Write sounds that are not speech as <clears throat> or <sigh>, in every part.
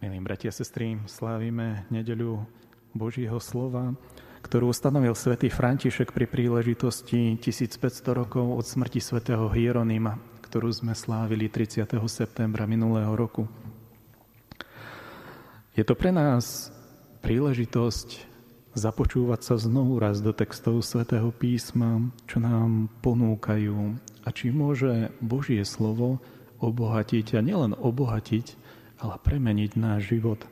Milí bratia a sestry, slávime nedeľu Božieho slova, ktorú ustanovil svätý František pri príležitosti 1500 rokov od smrti svätého Hieronima, ktorú sme slávili 30. septembra minulého roku. Je to pre nás príležitosť započúvať sa znovu raz do textov svätého písma, čo nám ponúkajú a či môže Božie slovo obohatiť a nielen obohatiť, ale premeniť náš život.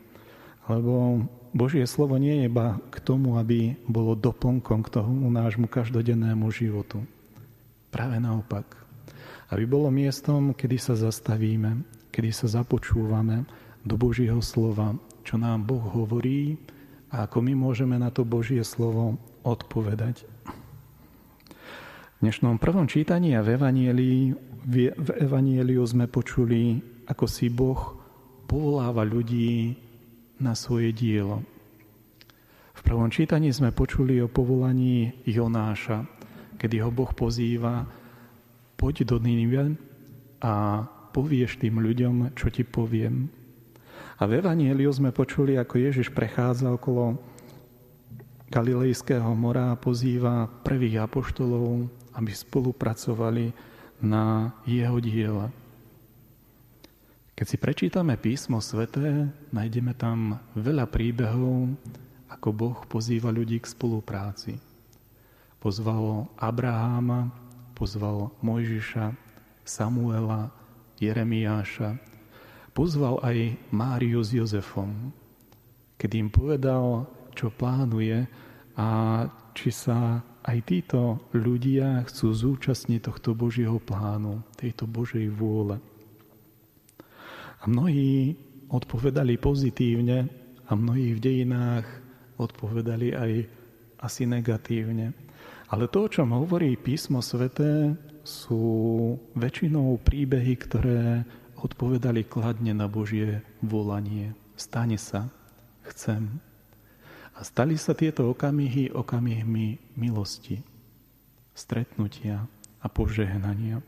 Lebo Božie slovo nie je iba k tomu, aby bolo doplnkom k tomu nášmu každodennému životu. Práve naopak. Aby bolo miestom, kedy sa zastavíme, kedy sa započúvame do Božieho slova, čo nám Boh hovorí a ako my môžeme na to Božie slovo odpovedať. V dnešnom prvom čítaní a v Evanieliu, v Evanieliu sme počuli, ako si Boh povoláva ľudí na svoje dielo. V prvom čítaní sme počuli o povolaní Jonáša, kedy ho Boh pozýva, poď do Ninive a povieš tým ľuďom, čo ti poviem. A v Evangeliu sme počuli, ako Ježiš prechádza okolo Galilejského mora a pozýva prvých apoštolov, aby spolupracovali na jeho diele. Keď si prečítame písmo sveté, nájdeme tam veľa príbehov, ako Boh pozýva ľudí k spolupráci. Pozval Abraháma, pozval Mojžiša, Samuela, Jeremiáša, pozval aj Máriu s Jozefom, keď im povedal, čo plánuje a či sa aj títo ľudia chcú zúčastniť tohto Božieho plánu, tejto Božej vôle. A mnohí odpovedali pozitívne a mnohí v dejinách odpovedali aj asi negatívne. Ale to, o čom hovorí písmo sveté, sú väčšinou príbehy, ktoré odpovedali kladne na Božie volanie. Stane sa, chcem. A stali sa tieto okamihy okamihmi milosti, stretnutia a požehnania.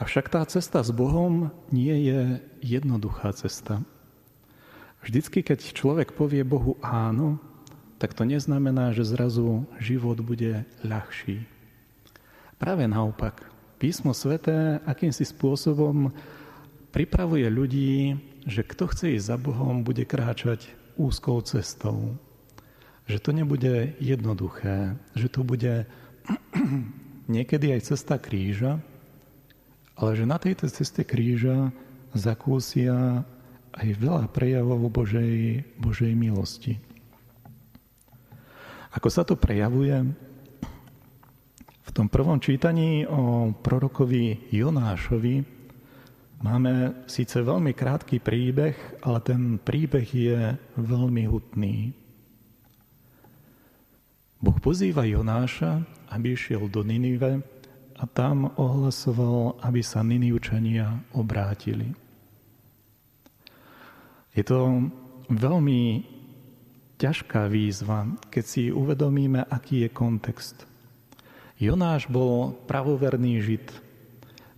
Avšak tá cesta s Bohom nie je jednoduchá cesta. Vždycky, keď človek povie Bohu áno, tak to neznamená, že zrazu život bude ľahší. Práve naopak, písmo sveté akýmsi spôsobom pripravuje ľudí, že kto chce ísť za Bohom, bude kráčať úzkou cestou. Že to nebude jednoduché, že to bude <clears throat> niekedy aj cesta kríža, ale že na tejto ceste kríža zakúsia aj veľa prejavov Božej, Božej milosti. Ako sa to prejavuje? V tom prvom čítaní o prorokovi Jonášovi máme síce veľmi krátky príbeh, ale ten príbeh je veľmi hutný. Boh pozýva Jonáša, aby išiel do Ninive, a tam ohlasoval, aby sa Niniučania obrátili. Je to veľmi ťažká výzva, keď si uvedomíme, aký je kontext. Jonáš bol pravoverný žid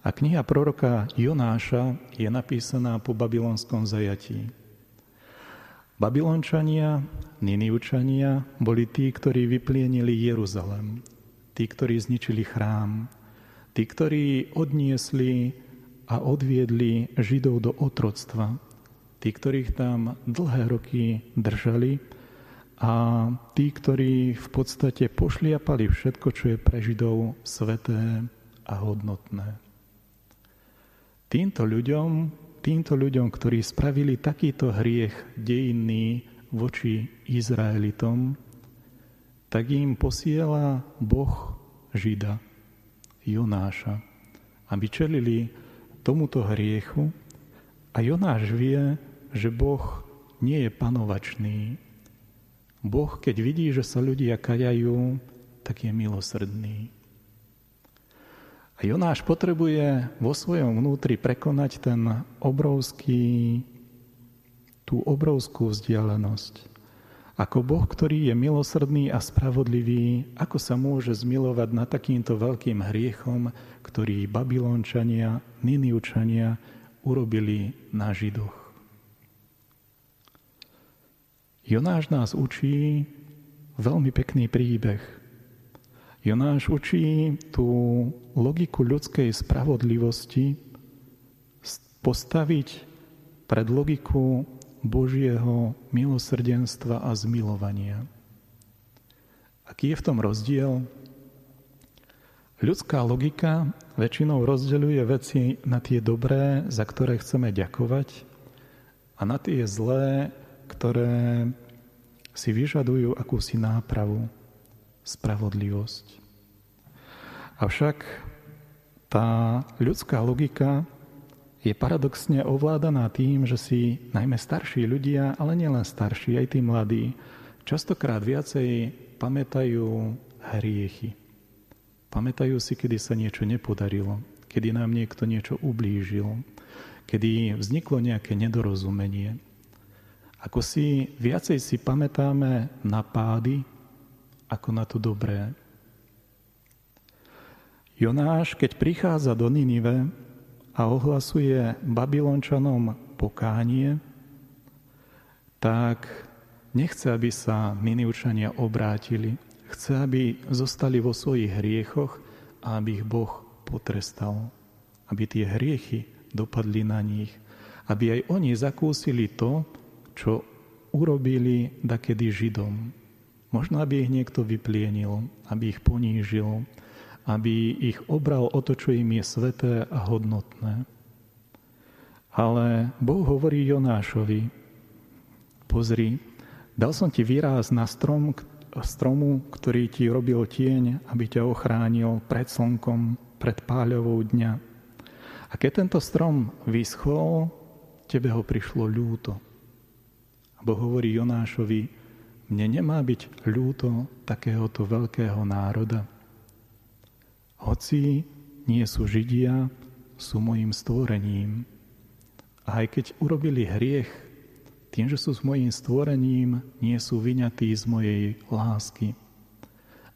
a kniha proroka Jonáša je napísaná po babylonskom zajatí. Babylončania, Niniučania boli tí, ktorí vyplienili Jeruzalem, tí, ktorí zničili chrám, Tí, ktorí odniesli a odviedli Židov do otroctva, tí, ktorých tam dlhé roky držali a tí, ktorí v podstate pošliapali všetko, čo je pre Židov sveté a hodnotné. Týmto ľuďom, týmto ľuďom, ktorí spravili takýto hriech dejinný voči Izraelitom, tak im posiela Boh Žida Jonáša, aby čelili tomuto hriechu a Jonáš vie, že Boh nie je panovačný. Boh, keď vidí, že sa ľudia kajajú, tak je milosrdný. A Jonáš potrebuje vo svojom vnútri prekonať ten obrovský, tú obrovskú vzdialenosť. Ako Boh, ktorý je milosrdný a spravodlivý, ako sa môže zmilovať nad takýmto veľkým hriechom, ktorý Babylončania, Niniučania urobili na Židoch. Jonáš nás učí veľmi pekný príbeh. Jonáš učí tú logiku ľudskej spravodlivosti postaviť pred logiku Božieho milosrdenstva a zmilovania. Aký je v tom rozdiel? Ľudská logika väčšinou rozdeľuje veci na tie dobré, za ktoré chceme ďakovať, a na tie zlé, ktoré si vyžadujú akúsi nápravu, spravodlivosť. Avšak tá ľudská logika je paradoxne ovládaná tým, že si najmä starší ľudia, ale nielen starší, aj tí mladí, častokrát viacej pamätajú hriechy. Pamätajú si, kedy sa niečo nepodarilo, kedy nám niekto niečo ublížil, kedy vzniklo nejaké nedorozumenie. Ako si viacej si pamätáme na pády, ako na to dobré. Jonáš, keď prichádza do Ninive, a ohlasuje Babylončanom pokánie, tak nechce, aby sa Ninivčania obrátili. Chce, aby zostali vo svojich hriechoch a aby ich Boh potrestal. Aby tie hriechy dopadli na nich. Aby aj oni zakúsili to, čo urobili dakedy Židom. Možno, aby ich niekto vyplienil, aby ich ponížil, aby ich obral o to, čo im je sveté a hodnotné. Ale Boh hovorí Jonášovi, pozri, dal som ti výraz na strom, stromu, ktorý ti robil tieň, aby ťa ochránil pred slnkom, pred páľovou dňa. A keď tento strom vyschol, tebe ho prišlo ľúto. Boh hovorí Jonášovi, mne nemá byť ľúto takéhoto veľkého národa. Hoci nie sú Židia, sú mojim stvorením. A aj keď urobili hriech, tým, že sú s mojim stvorením, nie sú vyňatí z mojej lásky.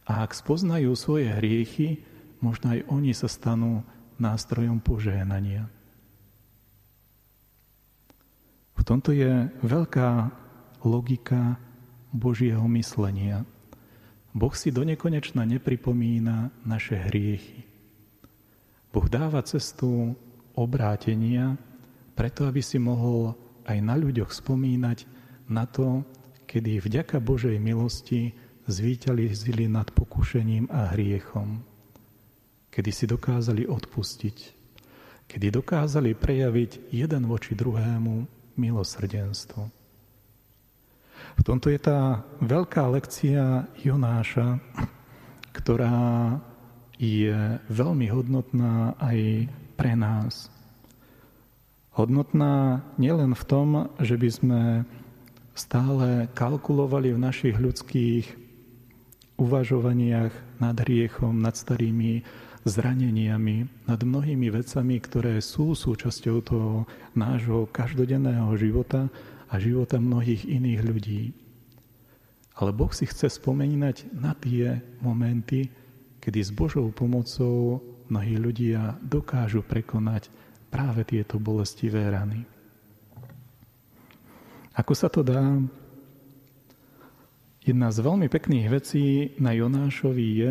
A ak spoznajú svoje hriechy, možno aj oni sa stanú nástrojom požehnania. V tomto je veľká logika Božieho myslenia. Boh si do nekonečna nepripomína naše hriechy. Boh dáva cestu obrátenia, preto aby si mohol aj na ľuďoch spomínať na to, kedy vďaka Božej milosti zvýťalizili nad pokušením a hriechom. Kedy si dokázali odpustiť. Kedy dokázali prejaviť jeden voči druhému milosrdenstvo. V tomto je tá veľká lekcia Jonáša, ktorá je veľmi hodnotná aj pre nás. Hodnotná nielen v tom, že by sme stále kalkulovali v našich ľudských uvažovaniach nad hriechom, nad starými zraneniami, nad mnohými vecami, ktoré sú súčasťou toho nášho každodenného života, a života mnohých iných ľudí. Ale Boh si chce spomínať na tie momenty, kedy s Božou pomocou mnohí ľudia dokážu prekonať práve tieto bolestivé rany. Ako sa to dá? Jedna z veľmi pekných vecí na Jonášovi je,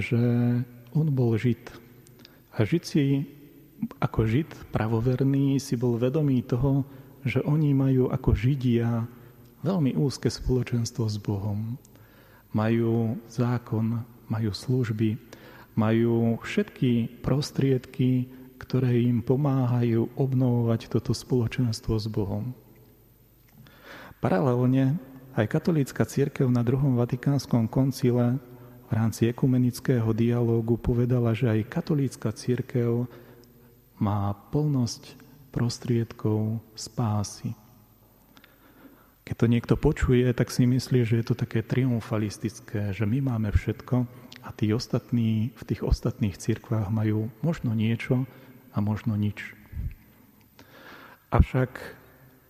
že on bol Žid. A Žid si, ako Žid pravoverný, si bol vedomý toho, že oni majú ako Židia veľmi úzke spoločenstvo s Bohom. Majú zákon, majú služby, majú všetky prostriedky, ktoré im pomáhajú obnovovať toto spoločenstvo s Bohom. Paralelne aj katolícka církev na druhom vatikánskom koncile v rámci ekumenického dialógu povedala, že aj katolícka církev má plnosť prostriedkov spásy. Keď to niekto počuje, tak si myslí, že je to také triumfalistické, že my máme všetko a tí ostatní v tých ostatných cirkvách majú možno niečo a možno nič. Avšak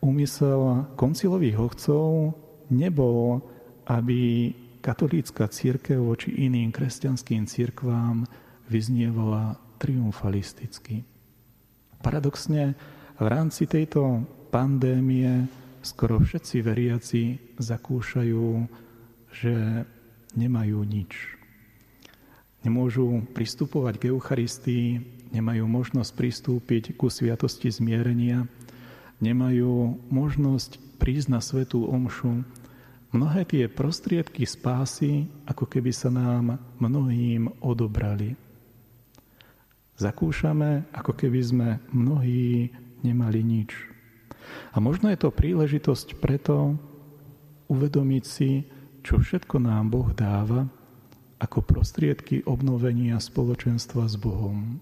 úmysel koncilových hochcov nebol, aby katolícka církev voči iným kresťanským církvám vyznievala triumfalisticky. Paradoxne v rámci tejto pandémie skoro všetci veriaci zakúšajú, že nemajú nič. Nemôžu pristupovať k Eucharistii, nemajú možnosť pristúpiť ku sviatosti zmierenia, nemajú možnosť prísť na svetú omšu. Mnohé tie prostriedky spásy, ako keby sa nám mnohým odobrali. Zakúšame, ako keby sme mnohí nemali nič. A možno je to príležitosť preto uvedomiť si, čo všetko nám Boh dáva ako prostriedky obnovenia spoločenstva s Bohom.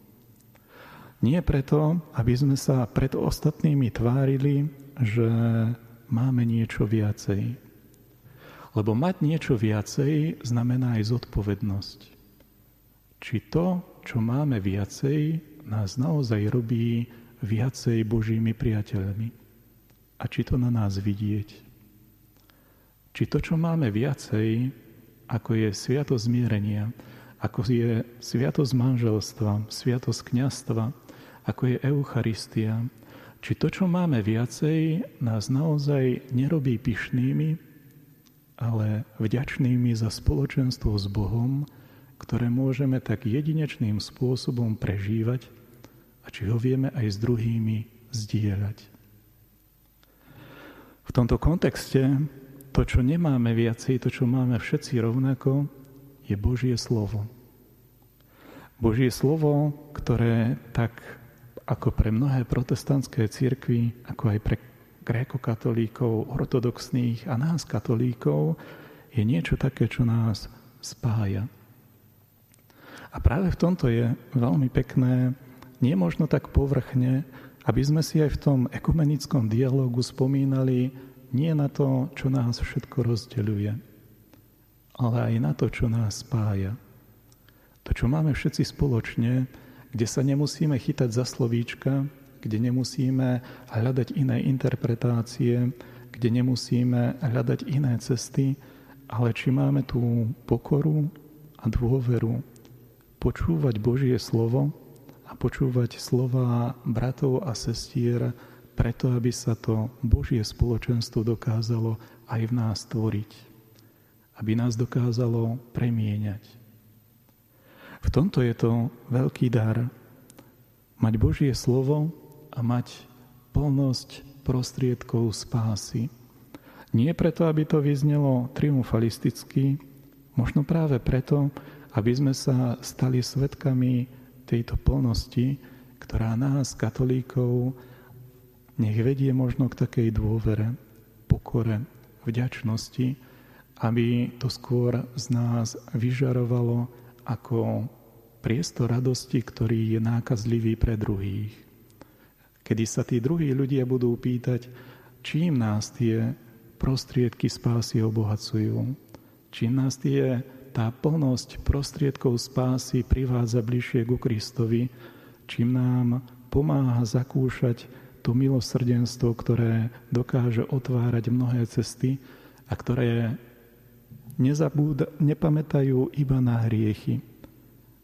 Nie preto, aby sme sa pred ostatnými tvárili, že máme niečo viacej. Lebo mať niečo viacej znamená aj zodpovednosť. Či to, čo máme viacej, nás naozaj robí viacej Božími priateľmi. A či to na nás vidieť. Či to, čo máme viacej, ako je sviatosť zmierenia, ako je sviatosť manželstva, sviatosť kniastva, ako je Eucharistia, či to, čo máme viacej, nás naozaj nerobí pyšnými, ale vďačnými za spoločenstvo s Bohom, ktoré môžeme tak jedinečným spôsobom prežívať a či ho vieme aj s druhými zdieľať. V tomto kontexte to, čo nemáme viacej, to, čo máme všetci rovnako, je Božie slovo. Božie slovo, ktoré tak ako pre mnohé protestantské církvy, ako aj pre grékokatolíkov, ortodoxných a nás katolíkov, je niečo také, čo nás spája. A práve v tomto je veľmi pekné, nie možno tak povrchne, aby sme si aj v tom ekumenickom dialogu spomínali nie na to, čo nás všetko rozdeľuje, ale aj na to, čo nás spája. To, čo máme všetci spoločne, kde sa nemusíme chytať za slovíčka, kde nemusíme hľadať iné interpretácie, kde nemusíme hľadať iné cesty, ale či máme tú pokoru a dôveru počúvať Božie slovo počúvať slova bratov a sestier preto, aby sa to Božie spoločenstvo dokázalo aj v nás tvoriť. Aby nás dokázalo premieňať. V tomto je to veľký dar. Mať Božie slovo a mať plnosť prostriedkov spásy. Nie preto, aby to vyznelo triumfalisticky, možno práve preto, aby sme sa stali svetkami tejto plnosti, ktorá nás, katolíkov, nech vedie možno k takej dôvere, pokore, vďačnosti, aby to skôr z nás vyžarovalo ako priestor radosti, ktorý je nákazlivý pre druhých. Kedy sa tí druhí ľudia budú pýtať, čím nás tie prostriedky spásy obohacujú, čím nás tie, tá plnosť prostriedkov spásy privádza bližšie ku Kristovi, čím nám pomáha zakúšať to milosrdenstvo, ktoré dokáže otvárať mnohé cesty a ktoré nezabúda, nepamätajú iba na hriechy,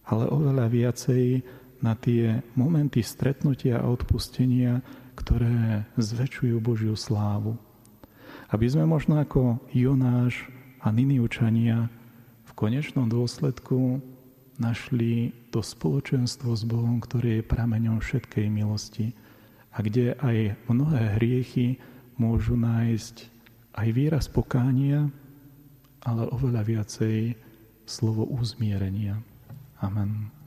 ale oveľa viacej na tie momenty stretnutia a odpustenia, ktoré zväčšujú Božiu slávu. Aby sme možno ako Jonáš a Niniučania konečnom dôsledku našli to spoločenstvo s Bohom, ktoré je prameňom všetkej milosti a kde aj mnohé hriechy môžu nájsť aj výraz pokánia, ale oveľa viacej slovo uzmierenia. Amen.